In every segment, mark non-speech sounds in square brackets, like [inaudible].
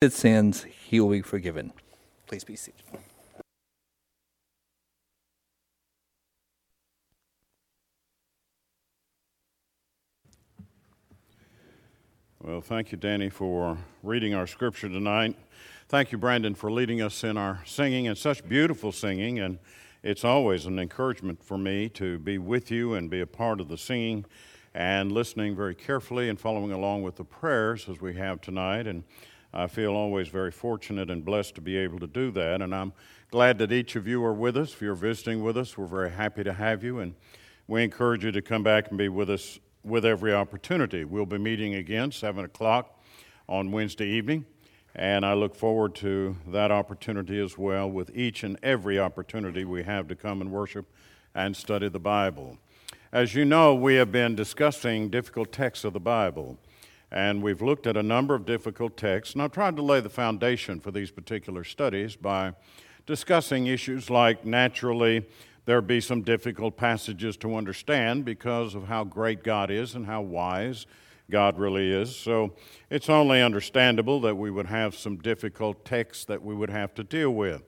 his sins, he will be forgiven. Please be seated. Well, thank you, Danny, for reading our scripture tonight. Thank you, Brandon, for leading us in our singing and such beautiful singing. And it's always an encouragement for me to be with you and be a part of the singing and listening very carefully and following along with the prayers as we have tonight. And I feel always very fortunate and blessed to be able to do that. And I'm glad that each of you are with us. If you're visiting with us, we're very happy to have you. And we encourage you to come back and be with us with every opportunity. We'll be meeting again 7 o'clock on Wednesday evening, and I look forward to that opportunity as well with each and every opportunity we have to come and worship and study the Bible. As you know, we have been discussing difficult texts of the Bible, and we've looked at a number of difficult texts, and I've tried to lay the foundation for these particular studies by discussing issues like naturally there be some difficult passages to understand because of how great God is and how wise God really is. So it's only understandable that we would have some difficult texts that we would have to deal with.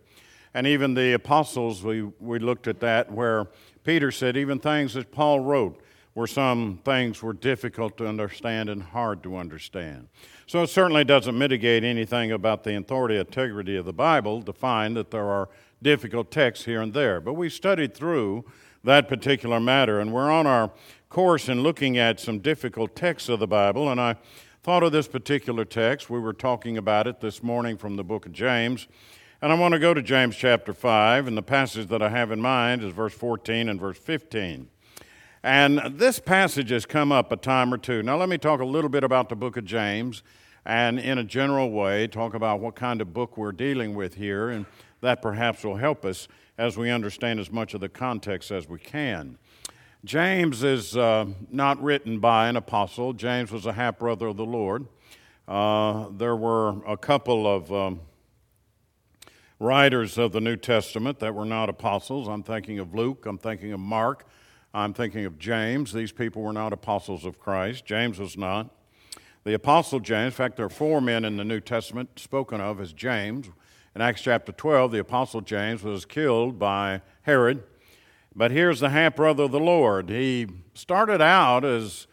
And even the apostles, we, we looked at that where Peter said, even things that Paul wrote, where some things were difficult to understand and hard to understand. So it certainly doesn't mitigate anything about the authority integrity of the Bible to find that there are difficult texts here and there. But we studied through that particular matter, and we're on our course in looking at some difficult texts of the Bible. And I thought of this particular text. We were talking about it this morning from the book of James. And I want to go to James chapter 5, and the passage that I have in mind is verse 14 and verse 15. And this passage has come up a time or two. Now, let me talk a little bit about the book of James, and in a general way, talk about what kind of book we're dealing with here. And that perhaps will help us as we understand as much of the context as we can. James is uh, not written by an apostle. James was a half brother of the Lord. Uh, there were a couple of um, writers of the New Testament that were not apostles. I'm thinking of Luke, I'm thinking of Mark, I'm thinking of James. These people were not apostles of Christ. James was not. The apostle James, in fact, there are four men in the New Testament spoken of as James. In Acts chapter 12, the Apostle James was killed by Herod. But here's the half brother of the Lord. He started out as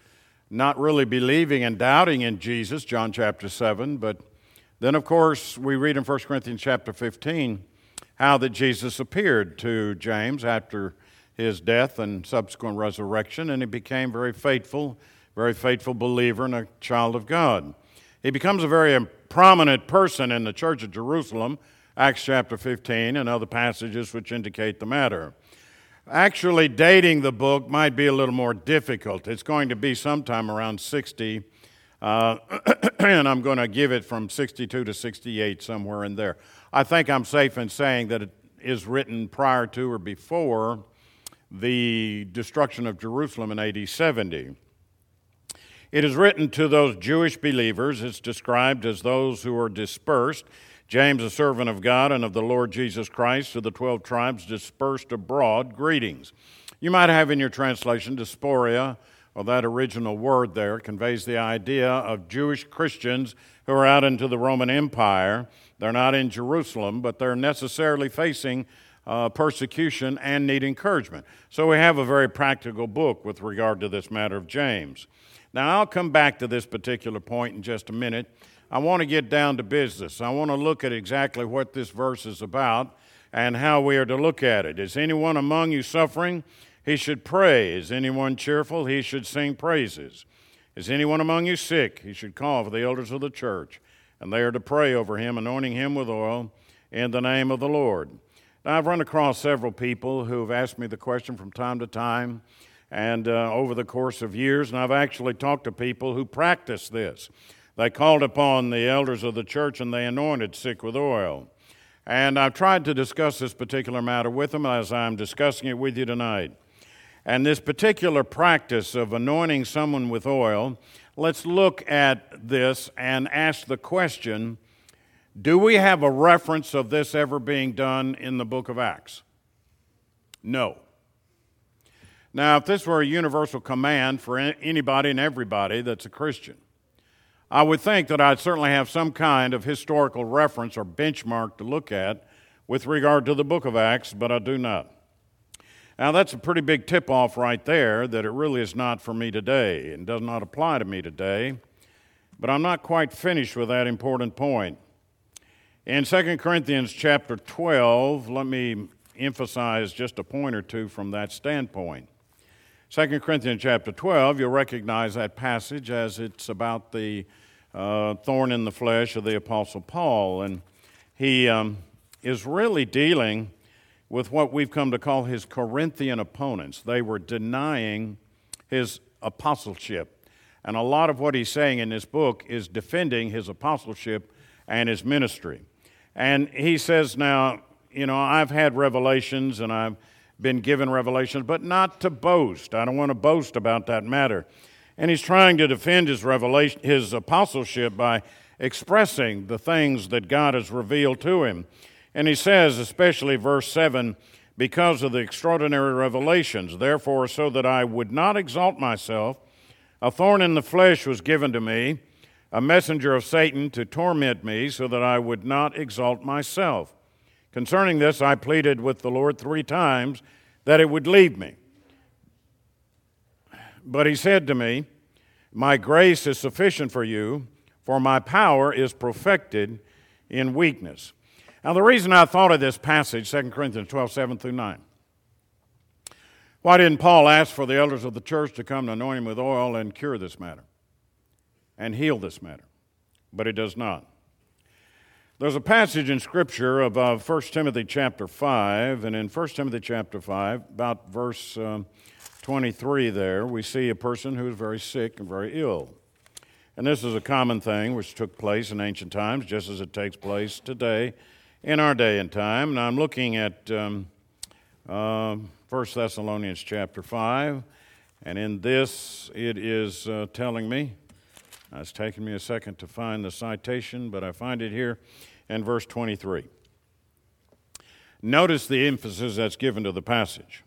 not really believing and doubting in Jesus, John chapter 7. But then, of course, we read in 1 Corinthians chapter 15 how that Jesus appeared to James after his death and subsequent resurrection, and he became very faithful, very faithful believer and a child of God. He becomes a very prominent person in the church of Jerusalem, Acts chapter 15, and other passages which indicate the matter. Actually, dating the book might be a little more difficult. It's going to be sometime around 60, uh, [clears throat] and I'm going to give it from 62 to 68, somewhere in there. I think I'm safe in saying that it is written prior to or before the destruction of Jerusalem in AD 70. It is written to those Jewish believers. It's described as those who are dispersed. James, a servant of God and of the Lord Jesus Christ, to the 12 tribes dispersed abroad, greetings. You might have in your translation diaspora, or that original word there conveys the idea of Jewish Christians who are out into the Roman Empire. They're not in Jerusalem, but they're necessarily facing uh, persecution and need encouragement. So we have a very practical book with regard to this matter of James. Now, I'll come back to this particular point in just a minute. I want to get down to business. I want to look at exactly what this verse is about and how we are to look at it. Is anyone among you suffering? He should pray. Is anyone cheerful? He should sing praises. Is anyone among you sick? He should call for the elders of the church, and they are to pray over him, anointing him with oil in the name of the Lord. I've run across several people who have asked me the question from time to time and uh, over the course of years, and I've actually talked to people who practice this. They called upon the elders of the church and they anointed sick with oil. And I've tried to discuss this particular matter with them as I'm discussing it with you tonight. And this particular practice of anointing someone with oil, let's look at this and ask the question do we have a reference of this ever being done in the book of Acts? No. Now, if this were a universal command for anybody and everybody that's a Christian, I would think that I'd certainly have some kind of historical reference or benchmark to look at with regard to the book of Acts, but I do not. Now, that's a pretty big tip off right there that it really is not for me today and does not apply to me today. But I'm not quite finished with that important point. In 2 Corinthians chapter 12, let me emphasize just a point or two from that standpoint. 2 Corinthians chapter 12, you'll recognize that passage as it's about the uh, thorn in the flesh of the Apostle Paul. And he um, is really dealing with what we've come to call his Corinthian opponents. They were denying his apostleship. And a lot of what he's saying in this book is defending his apostleship and his ministry. And he says, Now, you know, I've had revelations and I've been given revelations, but not to boast. I don't want to boast about that matter. And he's trying to defend his revelation, his apostleship by expressing the things that God has revealed to him. And he says, especially verse 7, because of the extraordinary revelations, therefore, so that I would not exalt myself, a thorn in the flesh was given to me, a messenger of Satan to torment me, so that I would not exalt myself. Concerning this, I pleaded with the Lord three times that it would leave me. But he said to me, My grace is sufficient for you, for my power is perfected in weakness. Now, the reason I thought of this passage, 2 Corinthians 12, 7 through 9. Why didn't Paul ask for the elders of the church to come to anoint him with oil and cure this matter and heal this matter? But it does not. There's a passage in Scripture of uh, 1 Timothy chapter 5, and in 1 Timothy chapter 5, about verse uh, 23 there, we see a person who is very sick and very ill. And this is a common thing which took place in ancient times, just as it takes place today in our day and time. And I'm looking at um, uh, 1 Thessalonians chapter 5, and in this it is uh, telling me, it's taken me a second to find the citation, but I find it here in verse 23. Notice the emphasis that's given to the passage.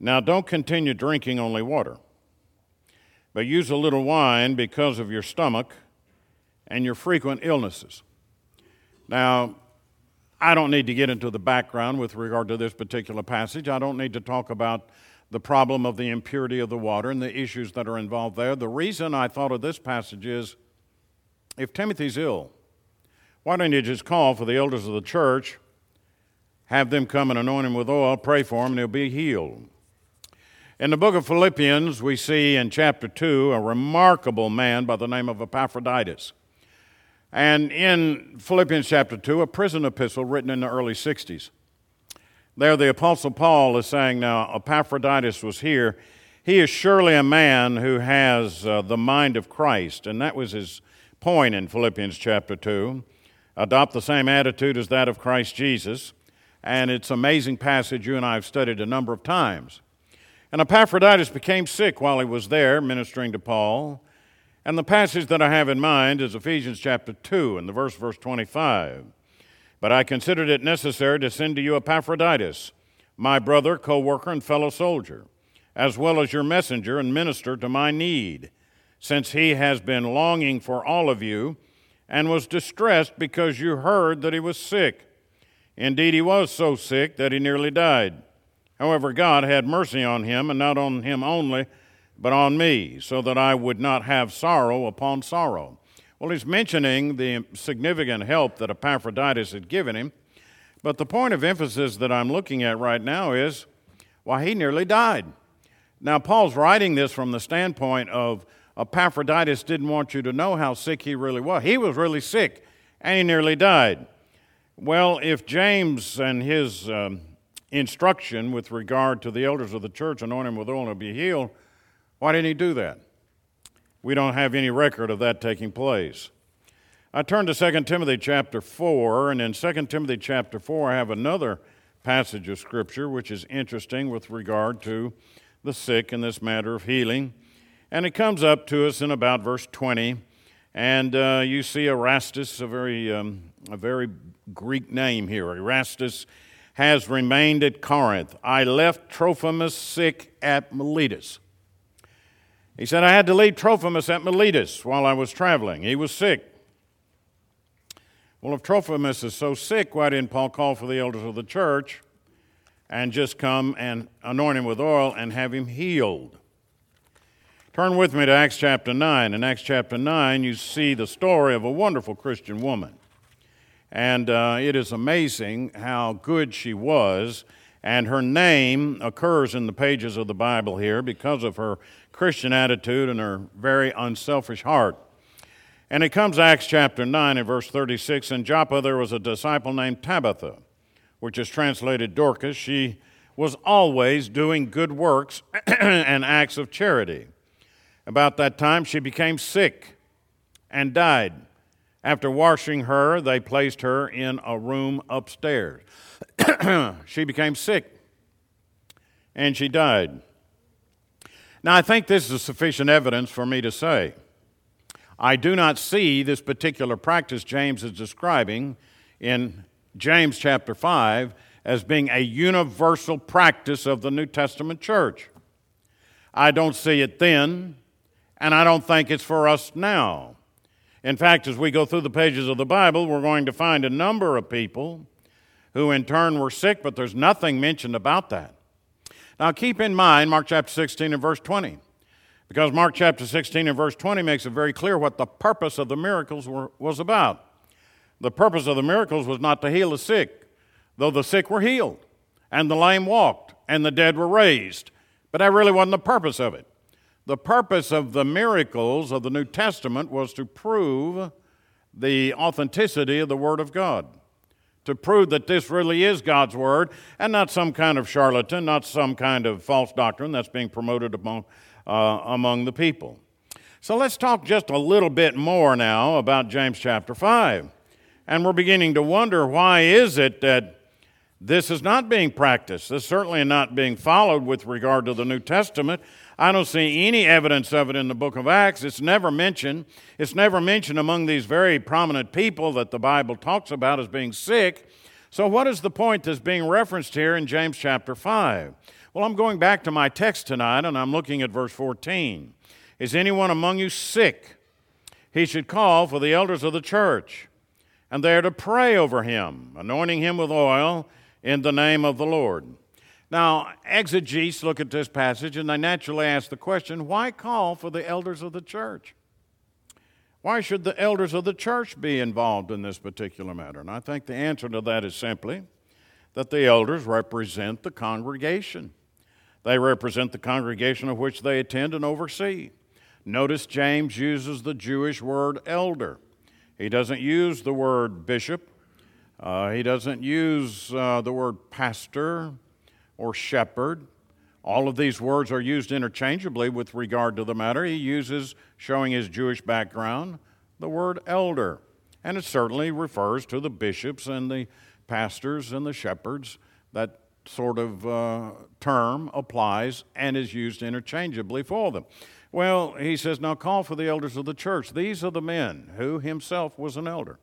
Now, don't continue drinking only water, but use a little wine because of your stomach and your frequent illnesses. Now, I don't need to get into the background with regard to this particular passage. I don't need to talk about the problem of the impurity of the water and the issues that are involved there. The reason I thought of this passage is if Timothy's ill, why don't you just call for the elders of the church, have them come and anoint him with oil, pray for him, and he'll be healed? In the book of Philippians, we see in chapter 2 a remarkable man by the name of Epaphroditus. And in Philippians chapter 2, a prison epistle written in the early 60s. There, the Apostle Paul is saying, Now, Epaphroditus was here. He is surely a man who has uh, the mind of Christ. And that was his point in Philippians chapter 2. Adopt the same attitude as that of Christ Jesus. And it's an amazing passage you and I have studied a number of times. And Epaphroditus became sick while he was there ministering to Paul. And the passage that I have in mind is Ephesians chapter 2 and the verse verse 25. But I considered it necessary to send to you Epaphroditus, my brother, co-worker and fellow soldier, as well as your messenger and minister to my need, since he has been longing for all of you and was distressed because you heard that he was sick. Indeed, he was so sick that he nearly died. However, God had mercy on him, and not on him only, but on me, so that I would not have sorrow upon sorrow. Well, he's mentioning the significant help that Epaphroditus had given him, but the point of emphasis that I'm looking at right now is why he nearly died. Now, Paul's writing this from the standpoint of Epaphroditus didn't want you to know how sick he really was. He was really sick, and he nearly died. Well, if James and his um, instruction with regard to the elders of the church anoint him with oil and be healed why didn't he do that? We don't have any record of that taking place. I turn to 2 Timothy chapter 4, and in 2 Timothy chapter 4, I have another passage of Scripture which is interesting with regard to the sick in this matter of healing. And it comes up to us in about verse 20, and uh, you see Erastus, a very, um, a very Greek name here. Erastus has remained at Corinth. I left Trophimus sick at Miletus. He said, I had to leave Trophimus at Miletus while I was traveling. He was sick. Well, if Trophimus is so sick, why didn't Paul call for the elders of the church and just come and anoint him with oil and have him healed? Turn with me to Acts chapter 9. In Acts chapter 9, you see the story of a wonderful Christian woman. And uh, it is amazing how good she was. And her name occurs in the pages of the Bible here because of her Christian attitude and her very unselfish heart. And it comes Acts chapter 9 and verse 36. In Joppa there was a disciple named Tabitha, which is translated Dorcas. She was always doing good works [clears throat] and acts of charity. About that time she became sick and died. After washing her, they placed her in a room upstairs. [clears throat] she became sick and she died. Now, I think this is sufficient evidence for me to say. I do not see this particular practice James is describing in James chapter 5 as being a universal practice of the New Testament church. I don't see it then, and I don't think it's for us now. In fact, as we go through the pages of the Bible, we're going to find a number of people who in turn were sick, but there's nothing mentioned about that. Now, keep in mind Mark chapter 16 and verse 20, because Mark chapter 16 and verse 20 makes it very clear what the purpose of the miracles were, was about. The purpose of the miracles was not to heal the sick, though the sick were healed, and the lame walked, and the dead were raised. But that really wasn't the purpose of it. The purpose of the miracles of the New Testament was to prove the authenticity of the Word of God to prove that this really is God's Word and not some kind of charlatan, not some kind of false doctrine that's being promoted among, uh, among the people. So let's talk just a little bit more now about James chapter 5. And we're beginning to wonder why is it that this is not being practiced? This is certainly not being followed with regard to the New Testament. I don't see any evidence of it in the book of Acts. It's never mentioned. It's never mentioned among these very prominent people that the Bible talks about as being sick. So, what is the point that's being referenced here in James chapter 5? Well, I'm going back to my text tonight and I'm looking at verse 14. Is anyone among you sick? He should call for the elders of the church, and they are to pray over him, anointing him with oil in the name of the Lord. Now, exegetes look at this passage and they naturally ask the question why call for the elders of the church? Why should the elders of the church be involved in this particular matter? And I think the answer to that is simply that the elders represent the congregation. They represent the congregation of which they attend and oversee. Notice James uses the Jewish word elder. He doesn't use the word bishop, uh, he doesn't use uh, the word pastor or shepherd. All of these words are used interchangeably with regard to the matter. He uses, showing his Jewish background, the word elder. And it certainly refers to the bishops and the pastors and the shepherds. That sort of uh, term applies and is used interchangeably for them. Well, he says, now call for the elders of the church. These are the men who himself was an elder.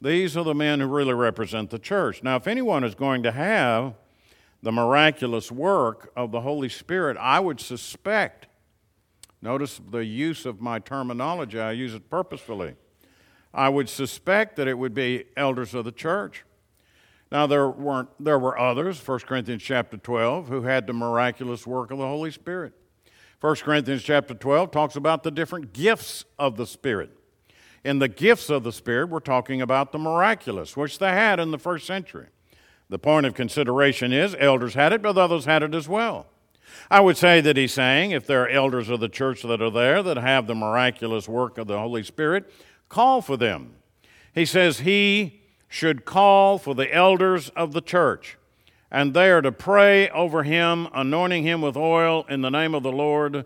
These are the men who really represent the church. Now, if anyone is going to have the miraculous work of the Holy Spirit, I would suspect, notice the use of my terminology, I use it purposefully. I would suspect that it would be elders of the church. Now there weren't there were others, 1 Corinthians chapter 12, who had the miraculous work of the Holy Spirit. 1 Corinthians chapter 12 talks about the different gifts of the Spirit. In the gifts of the Spirit, we're talking about the miraculous, which they had in the first century. The point of consideration is elders had it, but others had it as well. I would say that he's saying if there are elders of the church that are there that have the miraculous work of the Holy Spirit, call for them. He says he should call for the elders of the church, and they are to pray over him, anointing him with oil in the name of the Lord.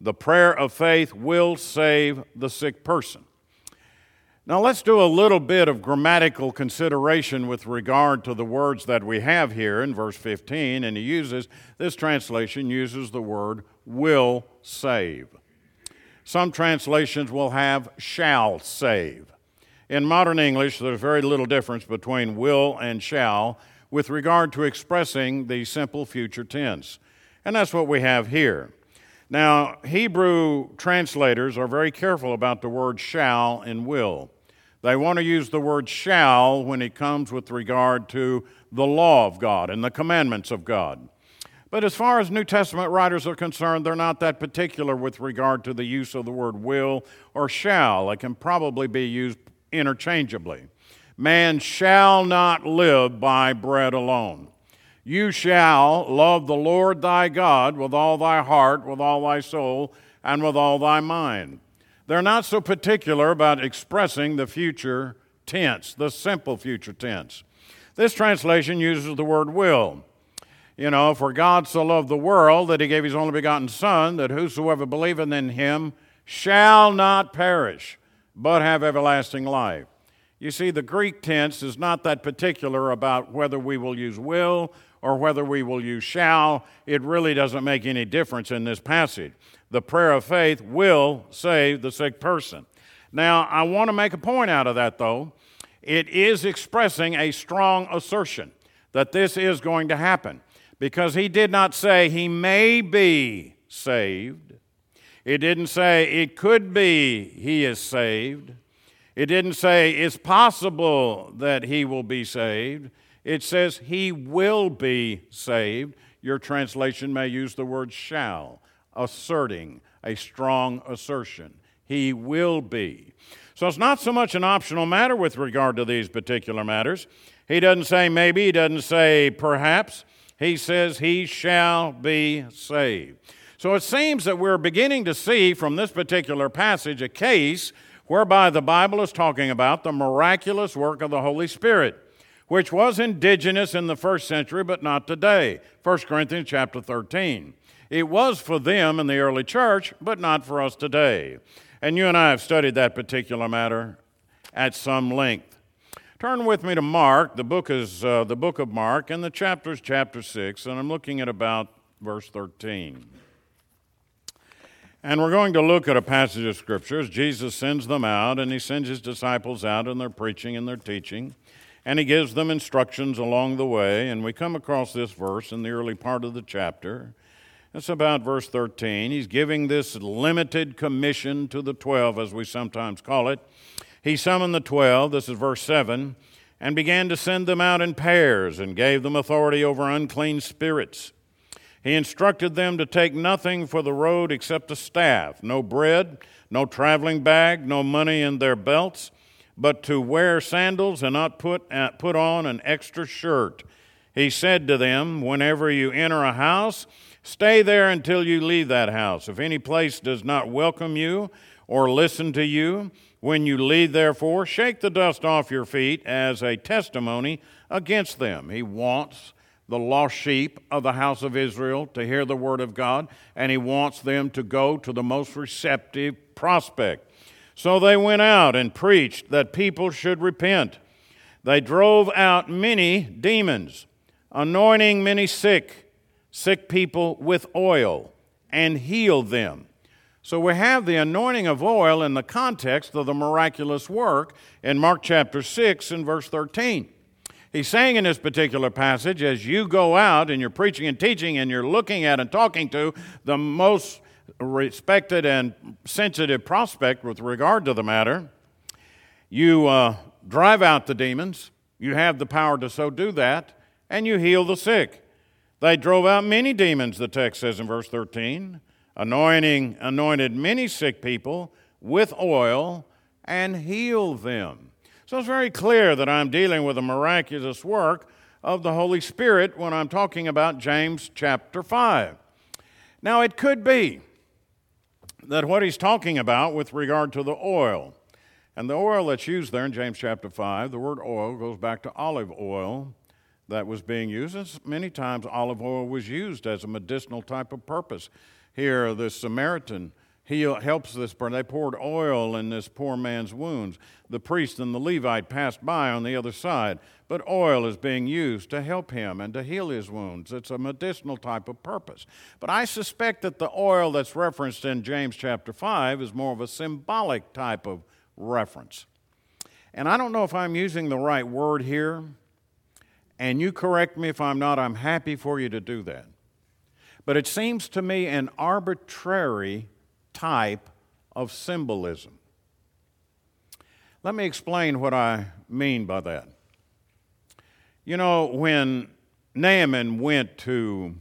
The prayer of faith will save the sick person. Now, let's do a little bit of grammatical consideration with regard to the words that we have here in verse 15. And he uses, this translation uses the word will save. Some translations will have shall save. In modern English, there's very little difference between will and shall with regard to expressing the simple future tense. And that's what we have here. Now, Hebrew translators are very careful about the word shall and will. They want to use the word shall when it comes with regard to the law of God and the commandments of God. But as far as New Testament writers are concerned, they're not that particular with regard to the use of the word will or shall. It can probably be used interchangeably. Man shall not live by bread alone. You shall love the Lord thy God with all thy heart, with all thy soul, and with all thy mind. They're not so particular about expressing the future tense, the simple future tense. This translation uses the word will. You know, for God so loved the world that he gave his only begotten Son, that whosoever believeth in him shall not perish, but have everlasting life. You see, the Greek tense is not that particular about whether we will use will or whether we will use shall. It really doesn't make any difference in this passage. The prayer of faith will save the sick person. Now, I want to make a point out of that, though. It is expressing a strong assertion that this is going to happen because he did not say he may be saved. It didn't say it could be he is saved. It didn't say it's possible that he will be saved. It says he will be saved. Your translation may use the word shall, asserting a strong assertion. He will be. So it's not so much an optional matter with regard to these particular matters. He doesn't say maybe, he doesn't say perhaps. He says he shall be saved. So it seems that we're beginning to see from this particular passage a case whereby the Bible is talking about the miraculous work of the Holy Spirit, which was indigenous in the first century, but not today. 1 Corinthians chapter 13. It was for them in the early church, but not for us today. And you and I have studied that particular matter at some length. Turn with me to Mark. The book is uh, the book of Mark, and the chapter is chapter 6, and I'm looking at about verse 13. And we're going to look at a passage of Scripture as Jesus sends them out, and he sends his disciples out, and they're preaching and they're teaching, and he gives them instructions along the way. And we come across this verse in the early part of the chapter. It's about verse 13. He's giving this limited commission to the 12, as we sometimes call it. He summoned the 12, this is verse 7, and began to send them out in pairs, and gave them authority over unclean spirits he instructed them to take nothing for the road except a staff, no bread, no traveling bag, no money in their belts, but to wear sandals and not put, uh, put on an extra shirt. He said to them, Whenever you enter a house, stay there until you leave that house. If any place does not welcome you or listen to you, when you leave, therefore, shake the dust off your feet as a testimony against them. He wants the lost sheep of the house of Israel to hear the word of God, and he wants them to go to the most receptive prospect. So they went out and preached that people should repent. They drove out many demons, anointing many sick, sick people with oil, and healed them. So we have the anointing of oil in the context of the miraculous work in Mark chapter 6 and verse 13. He's saying in this particular passage, as you go out and you're preaching and teaching and you're looking at and talking to the most respected and sensitive prospect with regard to the matter, you uh, drive out the demons. You have the power to so do that, and you heal the sick. They drove out many demons, the text says in verse 13, anointing, anointed many sick people with oil and healed them. So it's very clear that I'm dealing with a miraculous work of the Holy Spirit when I'm talking about James chapter 5. Now, it could be that what he's talking about with regard to the oil, and the oil that's used there in James chapter 5, the word oil goes back to olive oil that was being used. And many times olive oil was used as a medicinal type of purpose. Here, the Samaritan he uh, helps this person. They poured oil in this poor man's wounds. The priest and the Levite passed by on the other side, but oil is being used to help him and to heal his wounds. It's a medicinal type of purpose. But I suspect that the oil that's referenced in James chapter 5 is more of a symbolic type of reference. And I don't know if I'm using the right word here, and you correct me if I'm not, I'm happy for you to do that. but it seems to me an arbitrary type of symbolism. Let me explain what I mean by that. You know, when Naaman went to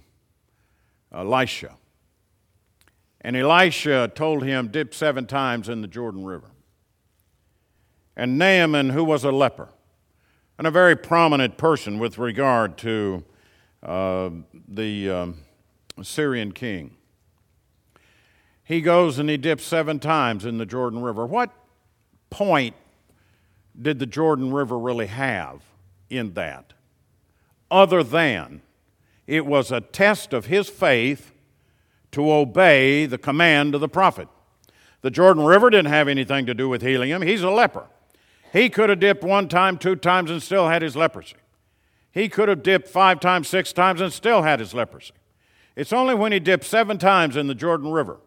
uh, Elisha, and Elisha told him, Dip seven times in the Jordan River. And Naaman, who was a leper, and a very prominent person with regard to uh, the um, Syrian king, he goes and he dips seven times in the Jordan River. What point did the Jordan River really have in that? Other than it was a test of his faith to obey the command of the prophet. The Jordan River didn't have anything to do with healing him. He's a leper. He could have dipped one time, two times, and still had his leprosy. He could have dipped five times, six times, and still had his leprosy. It's only when he dipped seven times in the Jordan River.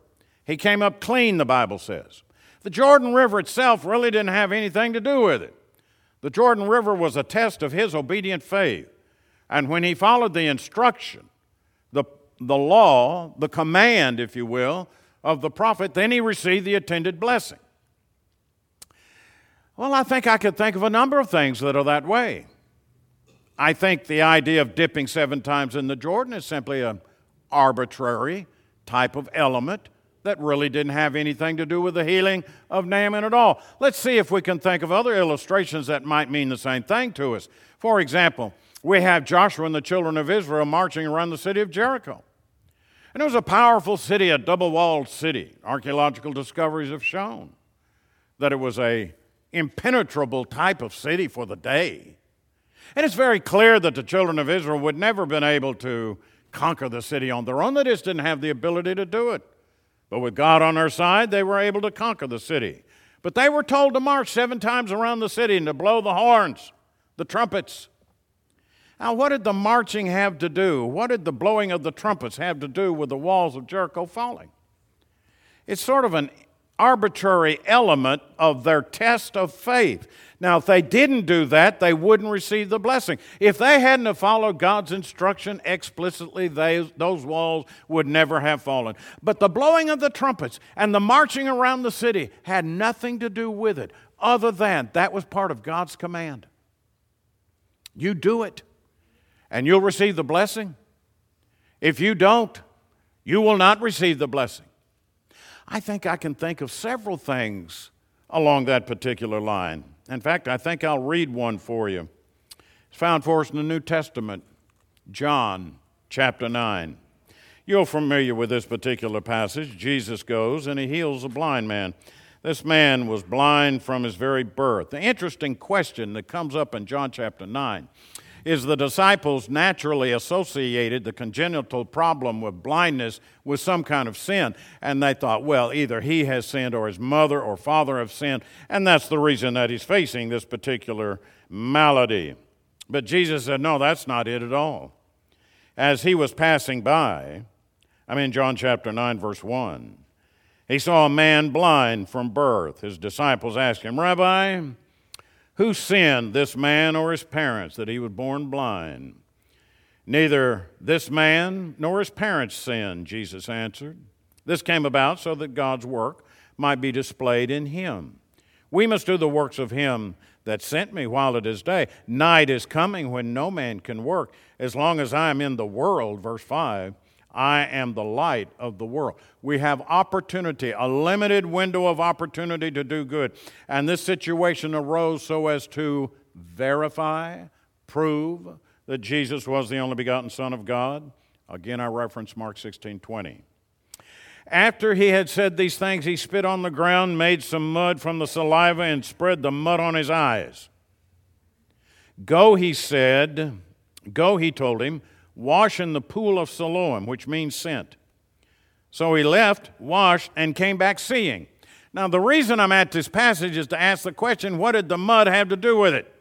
He came up clean, the Bible says. The Jordan River itself really didn't have anything to do with it. The Jordan River was a test of his obedient faith. And when he followed the instruction, the, the law, the command, if you will, of the prophet, then he received the attended blessing. Well, I think I could think of a number of things that are that way. I think the idea of dipping seven times in the Jordan is simply an arbitrary type of element that really didn't have anything to do with the healing of Naaman at all. Let's see if we can think of other illustrations that might mean the same thing to us. For example, we have Joshua and the children of Israel marching around the city of Jericho. And it was a powerful city, a double walled city. Archaeological discoveries have shown that it was a impenetrable type of city for the day. And it's very clear that the children of Israel would never have been able to conquer the city on their own. They just didn't have the ability to do it. But with God on their side, they were able to conquer the city. But they were told to march seven times around the city and to blow the horns, the trumpets. Now, what did the marching have to do? What did the blowing of the trumpets have to do with the walls of Jericho falling? It's sort of an arbitrary element of their test of faith. Now, if they didn't do that, they wouldn't receive the blessing. If they hadn't have followed God's instruction explicitly, they, those walls would never have fallen. But the blowing of the trumpets and the marching around the city had nothing to do with it, other than that was part of God's command. You do it and you'll receive the blessing. If you don't, you will not receive the blessing. I think I can think of several things along that particular line. In fact, I think I'll read one for you. It's found for us in the New Testament, John chapter 9. You're familiar with this particular passage. Jesus goes and he heals a blind man. This man was blind from his very birth. The interesting question that comes up in John chapter 9 is the disciples naturally associated the congenital problem with blindness with some kind of sin. And they thought, well, either he has sinned or his mother or father have sinned, and that's the reason that he's facing this particular malady. But Jesus said, no, that's not it at all. As he was passing by, I'm in John chapter 9, verse 1. He saw a man blind from birth. His disciples asked him, Rabbi, who sinned, this man or his parents, that he was born blind? Neither this man nor his parents sinned, Jesus answered. This came about so that God's work might be displayed in him. We must do the works of him that sent me while it is day. Night is coming when no man can work. As long as I am in the world, verse 5, I am the light of the world. We have opportunity, a limited window of opportunity to do good. And this situation arose so as to verify, prove that Jesus was the only begotten Son of God. Again, I reference Mark 16 20. After he had said these things, he spit on the ground, made some mud from the saliva, and spread the mud on his eyes. Go, he said. Go, he told him wash in the pool of Siloam, which means sent. So he left, washed, and came back seeing. Now, the reason I'm at this passage is to ask the question what did the mud have to do with it?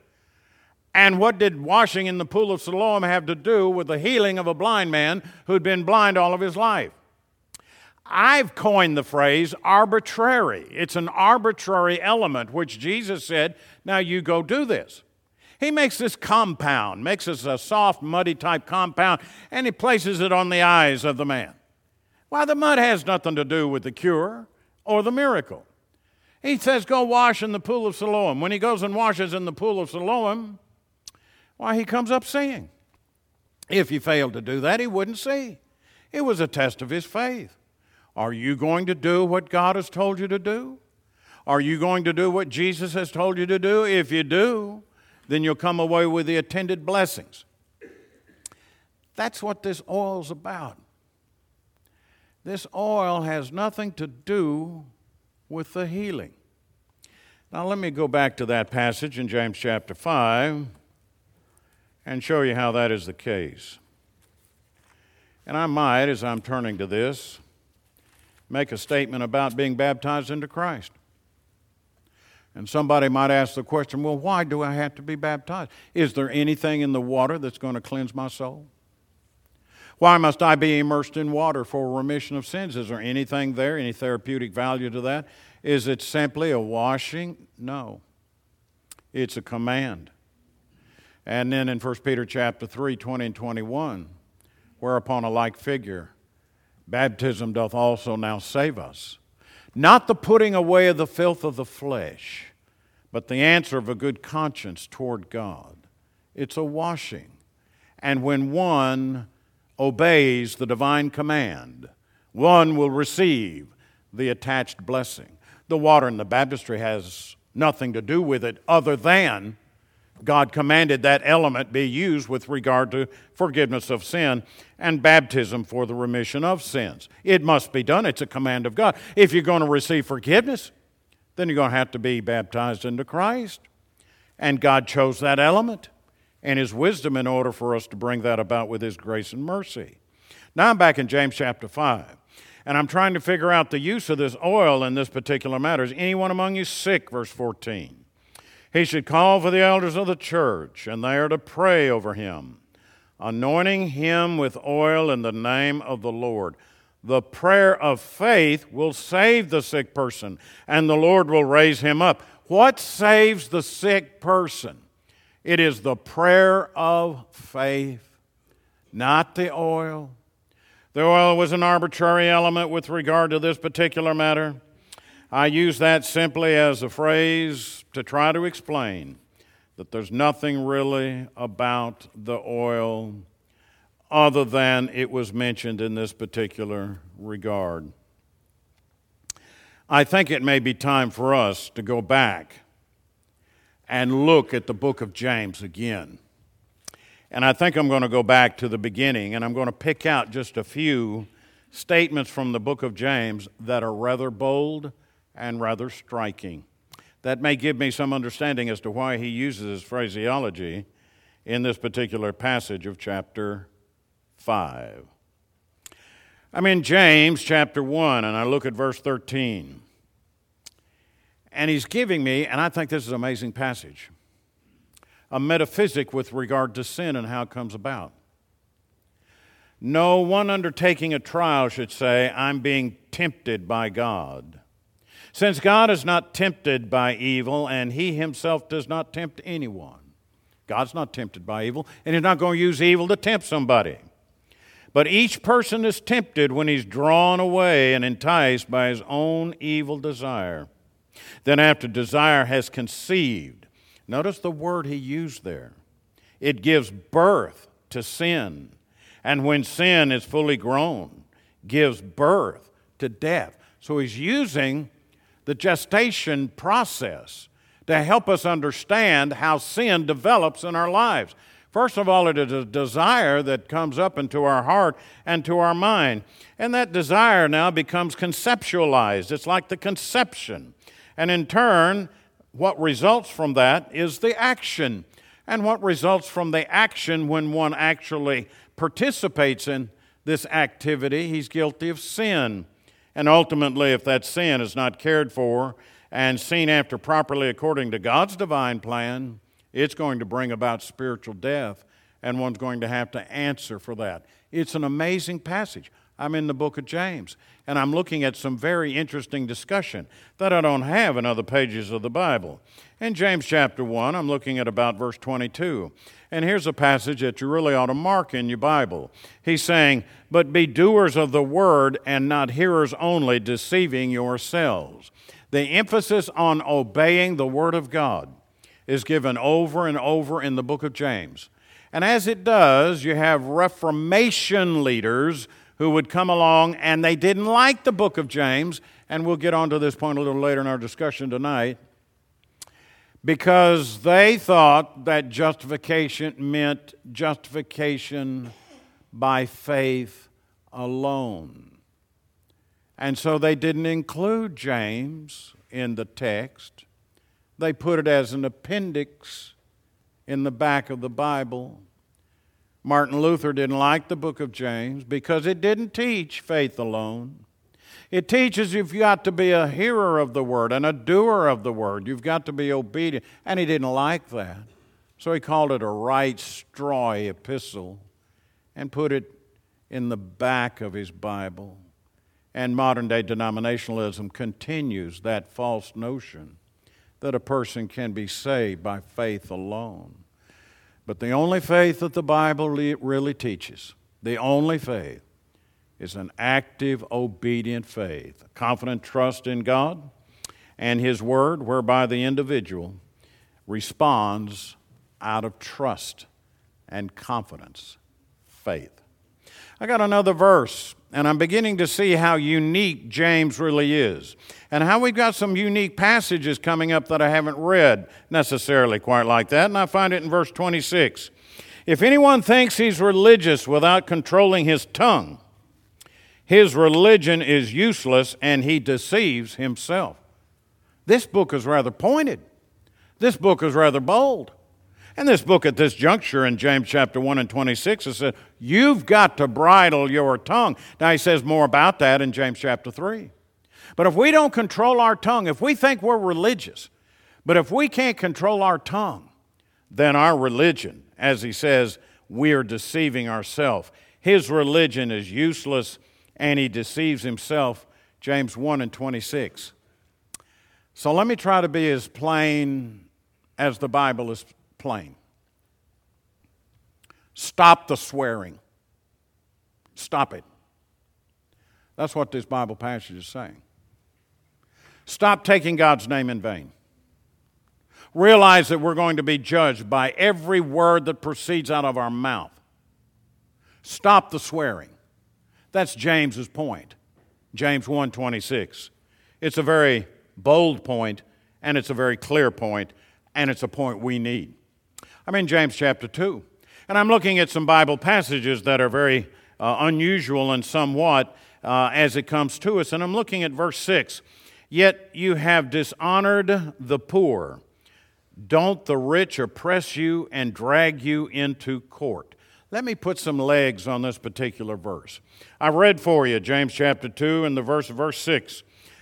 And what did washing in the pool of Siloam have to do with the healing of a blind man who'd been blind all of his life? I've coined the phrase arbitrary. It's an arbitrary element, which Jesus said, now you go do this. He makes this compound, makes this a soft, muddy type compound, and he places it on the eyes of the man. Why, the mud has nothing to do with the cure or the miracle. He says, Go wash in the pool of Siloam. When he goes and washes in the pool of Siloam, why, he comes up seeing. If he failed to do that, he wouldn't see. It was a test of his faith. Are you going to do what God has told you to do? Are you going to do what Jesus has told you to do? If you do, then you'll come away with the attended blessings. That's what this oil's about. This oil has nothing to do with the healing. Now, let me go back to that passage in James chapter 5 and show you how that is the case. And I might, as I'm turning to this, make a statement about being baptized into Christ. And somebody might ask the question well, why do I have to be baptized? Is there anything in the water that's going to cleanse my soul? Why must I be immersed in water for remission of sins? Is there anything there, any therapeutic value to that? Is it simply a washing? No. It's a command. And then in 1 Peter chapter 3, 20 and 21, whereupon a like figure, baptism doth also now save us. Not the putting away of the filth of the flesh, but the answer of a good conscience toward God. It's a washing. And when one obeys the divine command, one will receive the attached blessing. The water in the baptistry has nothing to do with it other than God commanded that element be used with regard to forgiveness of sin and baptism for the remission of sins. It must be done, it's a command of God. If you're going to receive forgiveness, then you're going to have to be baptized into Christ. And God chose that element and His wisdom in order for us to bring that about with His grace and mercy. Now I'm back in James chapter 5. And I'm trying to figure out the use of this oil in this particular matter. Is anyone among you sick? Verse 14. He should call for the elders of the church, and they are to pray over him, anointing him with oil in the name of the Lord. The prayer of faith will save the sick person, and the Lord will raise him up. What saves the sick person? It is the prayer of faith, not the oil. The oil was an arbitrary element with regard to this particular matter. I use that simply as a phrase to try to explain that there's nothing really about the oil other than it was mentioned in this particular regard. I think it may be time for us to go back and look at the book of James again. And I think I'm going to go back to the beginning and I'm going to pick out just a few statements from the book of James that are rather bold and rather striking. That may give me some understanding as to why he uses his phraseology in this particular passage of chapter 5. I'm in James chapter 1, and I look at verse 13. And he's giving me, and I think this is an amazing passage, a metaphysic with regard to sin and how it comes about. No one undertaking a trial should say, I'm being tempted by God. Since God is not tempted by evil, and he himself does not tempt anyone, God's not tempted by evil, and he's not going to use evil to tempt somebody. But each person is tempted when he's drawn away and enticed by his own evil desire. Then, after desire has conceived, notice the word he used there it gives birth to sin. And when sin is fully grown, gives birth to death. So he's using the gestation process to help us understand how sin develops in our lives. First of all, it is a desire that comes up into our heart and to our mind. And that desire now becomes conceptualized. It's like the conception. And in turn, what results from that is the action. And what results from the action when one actually participates in this activity, he's guilty of sin. And ultimately, if that sin is not cared for and seen after properly according to God's divine plan, it's going to bring about spiritual death, and one's going to have to answer for that. It's an amazing passage. I'm in the book of James, and I'm looking at some very interesting discussion that I don't have in other pages of the Bible. In James chapter 1, I'm looking at about verse 22. And here's a passage that you really ought to mark in your Bible. He's saying, But be doers of the word and not hearers only, deceiving yourselves. The emphasis on obeying the word of God is given over and over in the book of James. And as it does, you have Reformation leaders who would come along and they didn't like the book of James. And we'll get on to this point a little later in our discussion tonight because they thought that justification meant justification by faith alone. And so they didn't include James in the text. They put it as an appendix in the back of the Bible. Martin Luther didn't like the book of James because it didn't teach faith alone. It teaches you've got to be a hearer of the word and a doer of the word. You've got to be obedient. And he didn't like that. So he called it a right straw epistle and put it in the back of his Bible. And modern day denominationalism continues that false notion that a person can be saved by faith alone. But the only faith that the Bible really teaches, the only faith, is an active, obedient faith, a confident trust in God and His Word, whereby the individual responds out of trust and confidence, faith. I got another verse, and I'm beginning to see how unique James really is, and how we've got some unique passages coming up that I haven't read necessarily quite like that, and I find it in verse 26. If anyone thinks he's religious without controlling his tongue, his religion is useless and he deceives himself. This book is rather pointed. This book is rather bold. And this book at this juncture in James chapter 1 and 26 it says, You've got to bridle your tongue. Now he says more about that in James chapter 3. But if we don't control our tongue, if we think we're religious, but if we can't control our tongue, then our religion, as he says, we're deceiving ourselves. His religion is useless and he deceives himself. James 1 and 26. So let me try to be as plain as the Bible is plain. Stop the swearing. Stop it. That's what this Bible passage is saying. Stop taking God's name in vain. Realize that we're going to be judged by every word that proceeds out of our mouth. Stop the swearing. That's James's point. James 1:26. It's a very bold point and it's a very clear point and it's a point we need. I'm in James chapter 2 and I'm looking at some Bible passages that are very uh, unusual and somewhat uh, as it comes to us and I'm looking at verse 6. Yet you have dishonored the poor. Don't the rich oppress you and drag you into court? Let me put some legs on this particular verse. I read for you James chapter 2 and the verse verse 6.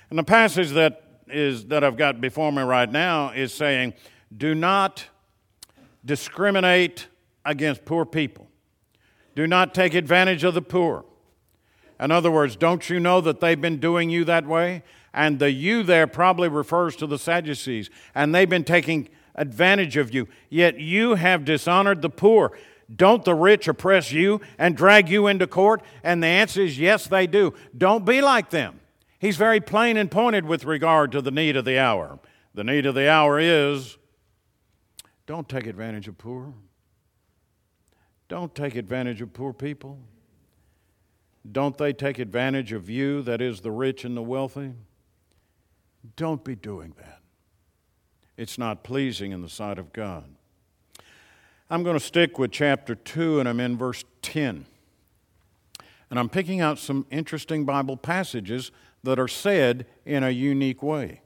And the passage that is that I've got before me right now is saying, "Do not discriminate against poor people. Do not take advantage of the poor." In other words, don't you know that they've been doing you that way? And the you there probably refers to the Sadducees, and they've been taking advantage of you. Yet you have dishonored the poor. Don't the rich oppress you and drag you into court? And the answer is yes, they do. Don't be like them. He's very plain and pointed with regard to the need of the hour. The need of the hour is don't take advantage of poor. Don't take advantage of poor people. Don't they take advantage of you, that is, the rich and the wealthy? Don't be doing that. It's not pleasing in the sight of God. I'm going to stick with chapter 2, and I'm in verse 10. And I'm picking out some interesting Bible passages that are said in a unique way.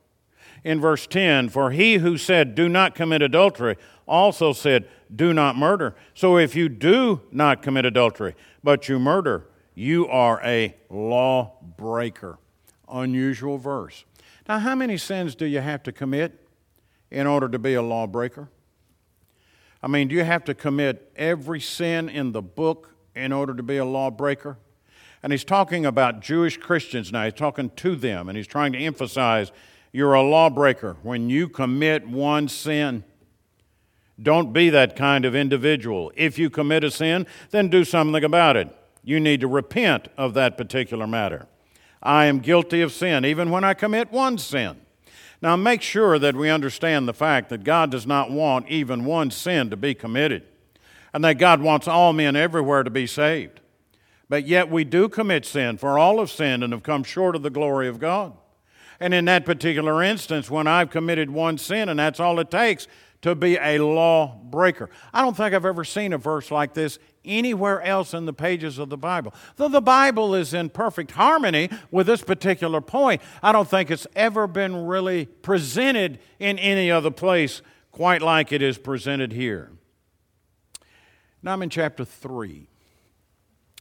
In verse 10, for he who said, Do not commit adultery, also said, Do not murder. So if you do not commit adultery, but you murder, you are a lawbreaker. Unusual verse. Now, how many sins do you have to commit in order to be a lawbreaker? I mean, do you have to commit every sin in the book in order to be a lawbreaker? And he's talking about Jewish Christians now. He's talking to them, and he's trying to emphasize you're a lawbreaker when you commit one sin. Don't be that kind of individual. If you commit a sin, then do something about it. You need to repent of that particular matter. I am guilty of sin, even when I commit one sin. Now, make sure that we understand the fact that God does not want even one sin to be committed, and that God wants all men everywhere to be saved. But yet we do commit sin, for all have sinned and have come short of the glory of God. And in that particular instance, when I've committed one sin, and that's all it takes to be a lawbreaker. I don't think I've ever seen a verse like this anywhere else in the pages of the Bible. Though the Bible is in perfect harmony with this particular point, I don't think it's ever been really presented in any other place quite like it is presented here. Now I'm in chapter 3.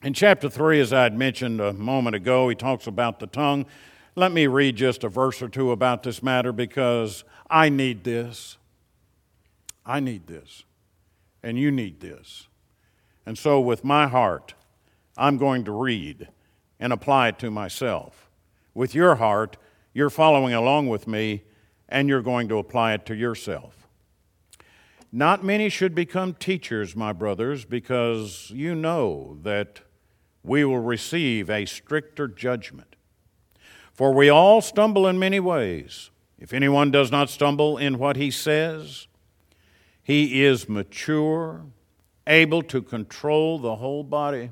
In chapter 3, as I had mentioned a moment ago, he talks about the tongue. Let me read just a verse or two about this matter because I need this. I need this. And you need this. And so, with my heart, I'm going to read and apply it to myself. With your heart, you're following along with me and you're going to apply it to yourself. Not many should become teachers, my brothers, because you know that we will receive a stricter judgment. For we all stumble in many ways. If anyone does not stumble in what he says, he is mature, able to control the whole body.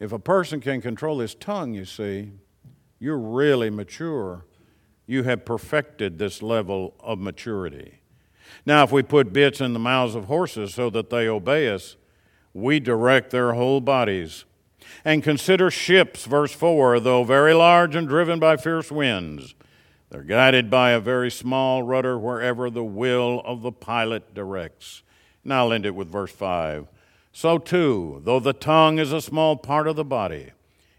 If a person can control his tongue, you see, you're really mature. You have perfected this level of maturity. Now, if we put bits in the mouths of horses so that they obey us, we direct their whole bodies. And consider ships, verse 4, though very large and driven by fierce winds they're guided by a very small rudder wherever the will of the pilot directs. Now I'll end it with verse 5. So too, though the tongue is a small part of the body,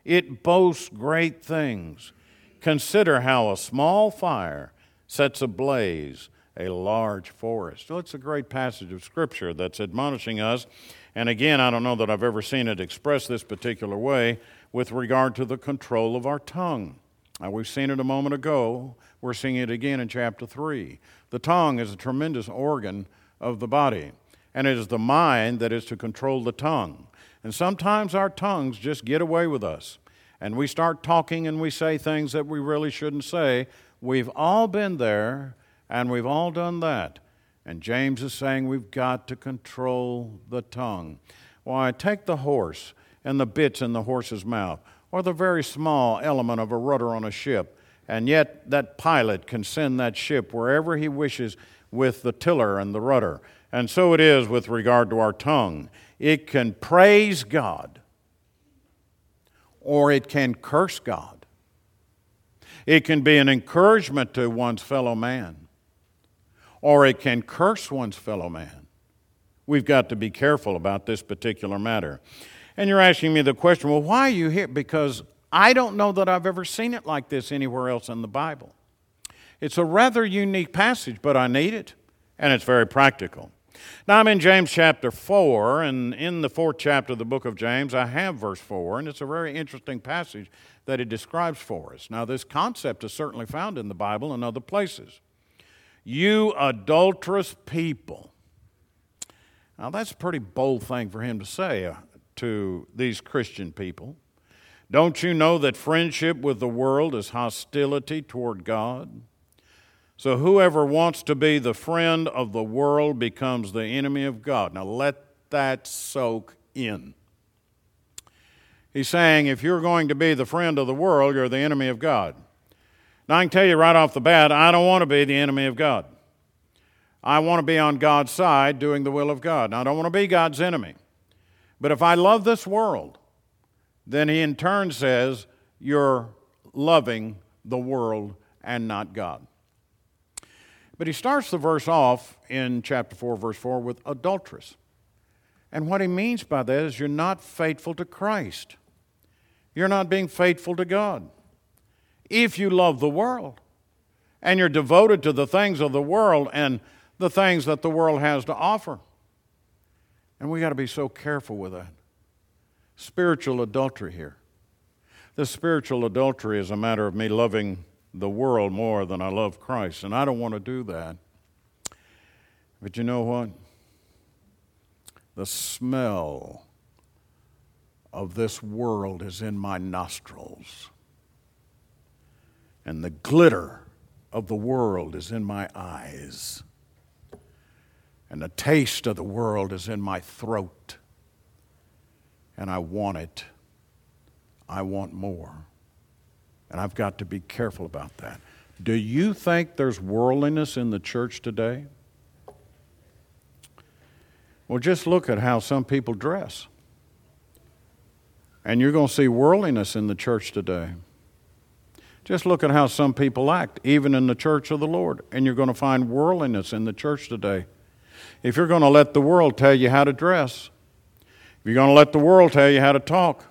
it boasts great things. Consider how a small fire sets ablaze a large forest. Well, it's a great passage of Scripture that's admonishing us. And again, I don't know that I've ever seen it expressed this particular way with regard to the control of our tongue. Now, we've seen it a moment ago. We're seeing it again in chapter 3. The tongue is a tremendous organ of the body, and it is the mind that is to control the tongue. And sometimes our tongues just get away with us, and we start talking and we say things that we really shouldn't say. We've all been there, and we've all done that. And James is saying we've got to control the tongue. Why, take the horse and the bits in the horse's mouth or the very small element of a rudder on a ship. And yet, that pilot can send that ship wherever he wishes with the tiller and the rudder. And so it is with regard to our tongue. It can praise God, or it can curse God. It can be an encouragement to one's fellow man, or it can curse one's fellow man. We've got to be careful about this particular matter. And you're asking me the question, well, why are you here? Because I don't know that I've ever seen it like this anywhere else in the Bible. It's a rather unique passage, but I need it, and it's very practical. Now, I'm in James chapter 4, and in the fourth chapter of the book of James, I have verse 4, and it's a very interesting passage that it describes for us. Now, this concept is certainly found in the Bible and other places. You adulterous people. Now, that's a pretty bold thing for him to say uh, to these Christian people. Don't you know that friendship with the world is hostility toward God? So whoever wants to be the friend of the world becomes the enemy of God. Now let that soak in. He's saying if you're going to be the friend of the world, you're the enemy of God. Now I can tell you right off the bat, I don't want to be the enemy of God. I want to be on God's side doing the will of God. Now I don't want to be God's enemy. But if I love this world, then he in turn says, You're loving the world and not God. But he starts the verse off in chapter 4, verse 4, with adulteress. And what he means by that is you're not faithful to Christ. You're not being faithful to God. If you love the world and you're devoted to the things of the world and the things that the world has to offer, and we got to be so careful with that. Spiritual adultery here. This spiritual adultery is a matter of me loving the world more than I love Christ, and I don't want to do that. But you know what? The smell of this world is in my nostrils, and the glitter of the world is in my eyes, and the taste of the world is in my throat, and I want it. I want more. And I've got to be careful about that. Do you think there's worldliness in the church today? Well, just look at how some people dress. And you're going to see worldliness in the church today. Just look at how some people act, even in the church of the Lord, and you're going to find worldliness in the church today. If you're going to let the world tell you how to dress, if you're going to let the world tell you how to talk,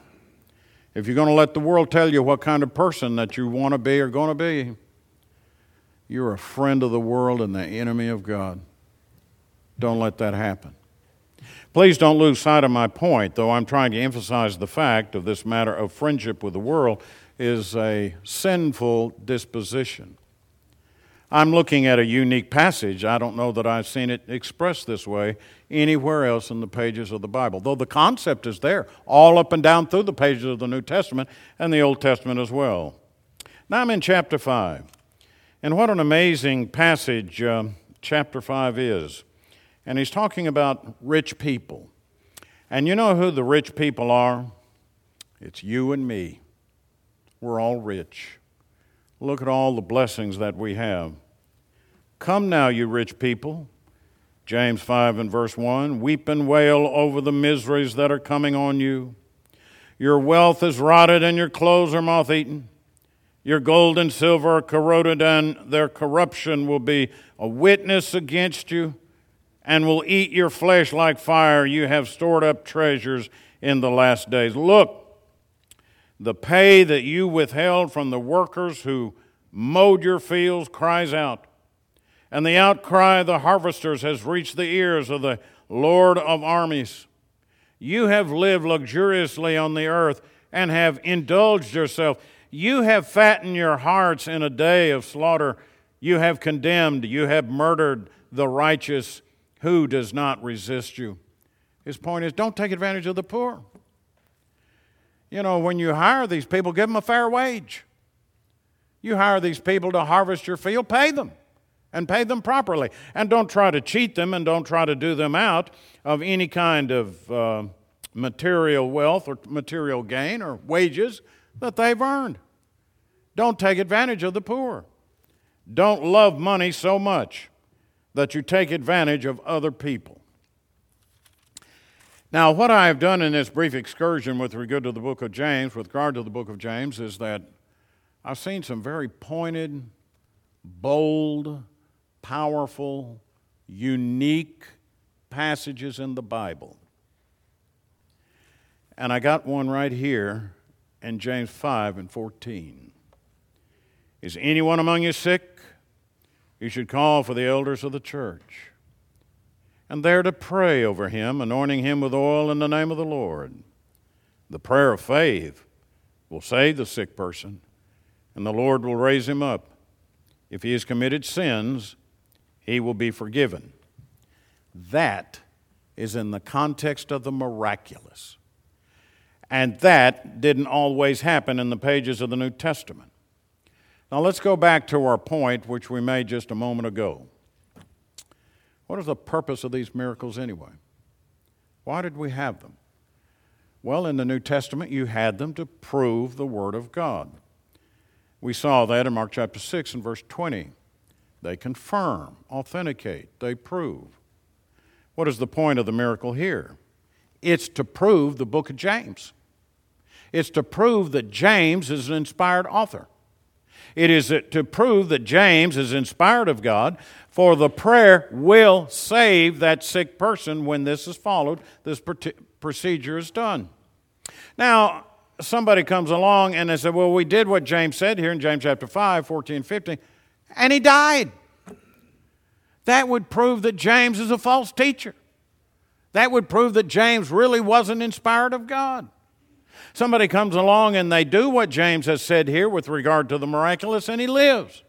if you're going to let the world tell you what kind of person that you want to be or going to be, you're a friend of the world and the enemy of God. Don't let that happen. Please don't lose sight of my point, though I'm trying to emphasize the fact of this matter of friendship with the world is a sinful disposition. I'm looking at a unique passage. I don't know that I've seen it expressed this way anywhere else in the pages of the Bible, though the concept is there all up and down through the pages of the New Testament and the Old Testament as well. Now I'm in chapter 5. And what an amazing passage uh, chapter 5 is and he's talking about rich people. And you know who the rich people are? It's you and me. We're all rich. Look at all the blessings that we have. Come now, you rich people. James 5 and verse 1 Weep and wail over the miseries that are coming on you. Your wealth is rotted and your clothes are moth eaten. Your gold and silver are corroded, and their corruption will be a witness against you and will eat your flesh like fire. You have stored up treasures in the last days. Look, the pay that you withheld from the workers who mowed your fields cries out, and the outcry of the harvesters has reached the ears of the Lord of armies. You have lived luxuriously on the earth and have indulged yourself. You have fattened your hearts in a day of slaughter. You have condemned, you have murdered the righteous who does not resist you? His point is don't take advantage of the poor. You know, when you hire these people, give them a fair wage. You hire these people to harvest your field, pay them and pay them properly. And don't try to cheat them and don't try to do them out of any kind of uh, material wealth or material gain or wages that they've earned. Don't take advantage of the poor. Don't love money so much that you take advantage of other people. Now, what I have done in this brief excursion with regard to the book of James, with regard to the book of James, is that I've seen some very pointed, bold, powerful, unique passages in the Bible. And I got one right here in James 5 and 14. Is anyone among you sick? you should call for the elders of the church. And there to pray over him, anointing him with oil in the name of the Lord. The prayer of faith will save the sick person, and the Lord will raise him up. If he has committed sins, he will be forgiven. That is in the context of the miraculous. And that didn't always happen in the pages of the New Testament. Now let's go back to our point, which we made just a moment ago. What is the purpose of these miracles anyway? Why did we have them? Well, in the New Testament, you had them to prove the Word of God. We saw that in Mark chapter 6 and verse 20. They confirm, authenticate, they prove. What is the point of the miracle here? It's to prove the book of James. It's to prove that James is an inspired author. It is to prove that James is inspired of God, for the prayer will save that sick person when this is followed, this procedure is done. Now, somebody comes along and they say, Well, we did what James said here in James chapter 5, 14, 15, and he died. That would prove that James is a false teacher. That would prove that James really wasn't inspired of God. Somebody comes along and they do what James has said here with regard to the miraculous, and he lives.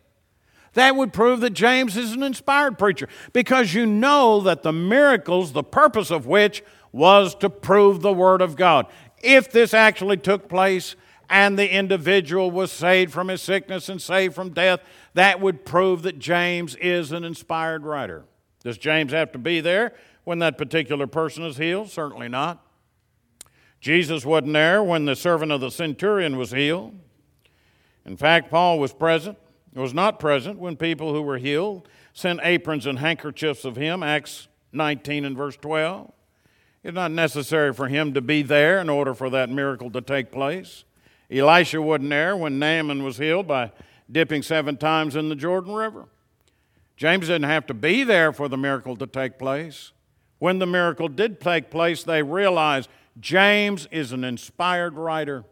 That would prove that James is an inspired preacher because you know that the miracles, the purpose of which was to prove the Word of God. If this actually took place and the individual was saved from his sickness and saved from death, that would prove that James is an inspired writer. Does James have to be there when that particular person is healed? Certainly not. Jesus wasn't there when the servant of the centurion was healed. In fact, Paul was present, was not present when people who were healed sent aprons and handkerchiefs of him, Acts 19 and verse 12. It's not necessary for him to be there in order for that miracle to take place. Elisha wasn't there when Naaman was healed by dipping seven times in the Jordan River. James didn't have to be there for the miracle to take place. When the miracle did take place, they realized James is an inspired writer.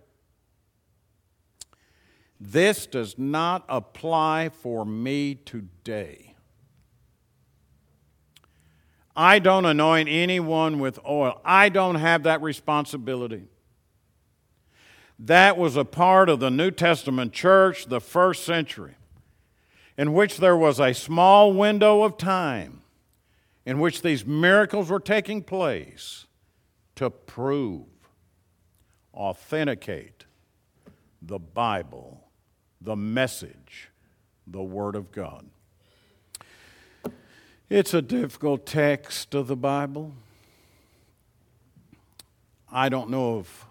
This does not apply for me today. I don't anoint anyone with oil. I don't have that responsibility. That was a part of the New Testament church, the first century, in which there was a small window of time in which these miracles were taking place to prove, authenticate the Bible, the message, the Word of God. It's a difficult text of the Bible. I don't know of,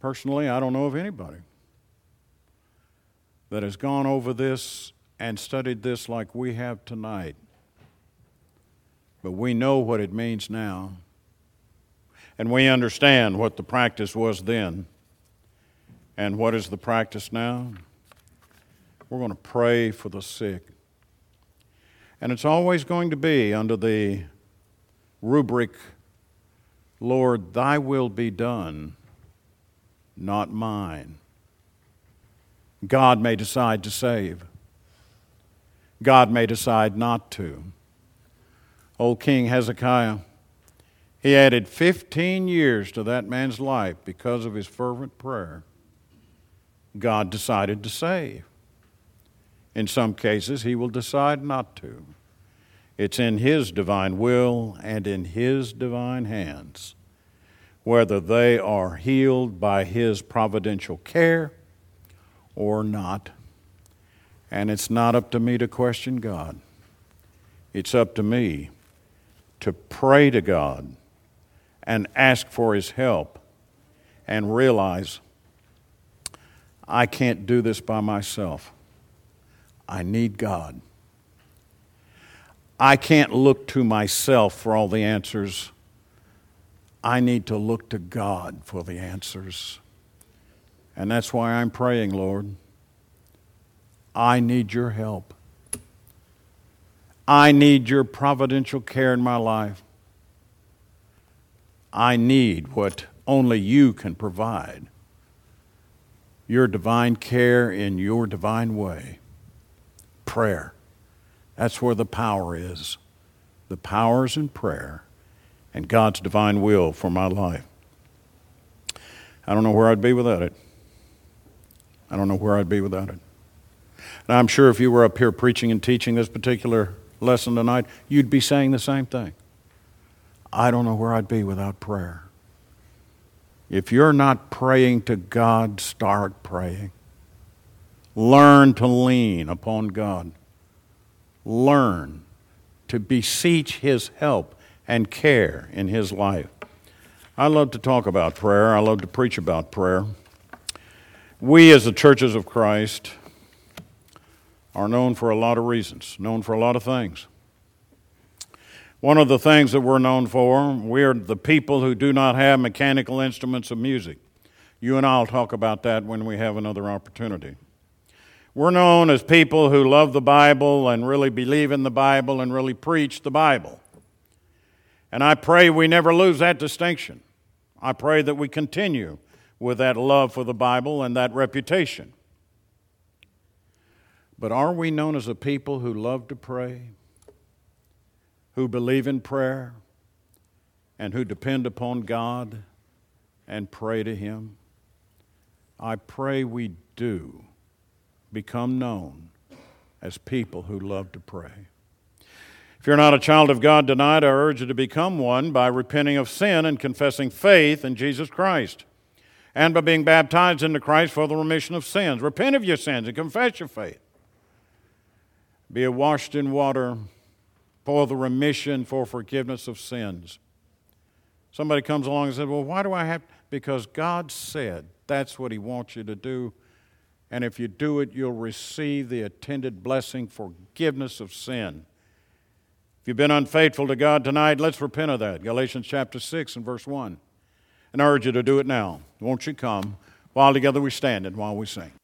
personally, I don't know of anybody that has gone over this and studied this like we have tonight but we know what it means now. And we understand what the practice was then. And what is the practice now? We're going to pray for the sick. And it's always going to be under the rubric Lord, thy will be done, not mine. God may decide to save, God may decide not to old King Hezekiah, he added 15 years to that man's life because of his fervent prayer. God decided to save. In some cases, he will decide not to. It's in his divine will and in his divine hands whether they are healed by his providential care or not. And it's not up to me to question God. It's up to me to pray to God and ask for His help and realize I can't do this by myself. I need God. I can't look to myself for all the answers. I need to look to God for the answers. And that's why I'm praying, Lord. I need your help. I need your providential care in my life. I need what only you can provide your divine care in your divine way. Prayer. That's where the power is. The power is in prayer and God's divine will for my life. I don't know where I'd be without it. I don't know where I'd be without it. And I'm sure if you were up here preaching and teaching this particular lesson tonight, you'd be saying the same thing. I don't know where I'd be without prayer. If you're not praying to God, start praying. Learn to lean upon God. Learn to beseech His help and care in His life. I love to talk about prayer, I love to preach about prayer. We, as the churches of Christ, are known for a lot of reasons, known for a lot of things. One of the things that we're known for, we're the people who do not have mechanical instruments of music. You and I will talk about that when we have another opportunity. We're known as people who love the Bible and really believe in the Bible and really preach the Bible. And I pray we never lose that distinction. I pray that we continue with that love for the Bible and that reputation. But are we known as a people who love to pray, who believe in prayer, and who depend upon God and pray to Him? I pray we do become known as people who love to pray. If you're not a child of God tonight, I urge you to become one by repenting of sin and confessing faith in Jesus Christ, and by being baptized into Christ for the remission of sins. Repent of your sins and confess your faith. Be washed in water for the remission for forgiveness of sins. Somebody comes along and says, Well, why do I have? Because God said that's what He wants you to do. And if you do it, you'll receive the attended blessing, forgiveness of sin. If you've been unfaithful to God tonight, let's repent of that. Galatians chapter 6 and verse 1. And I urge you to do it now. Won't you come while together we stand and while we sing?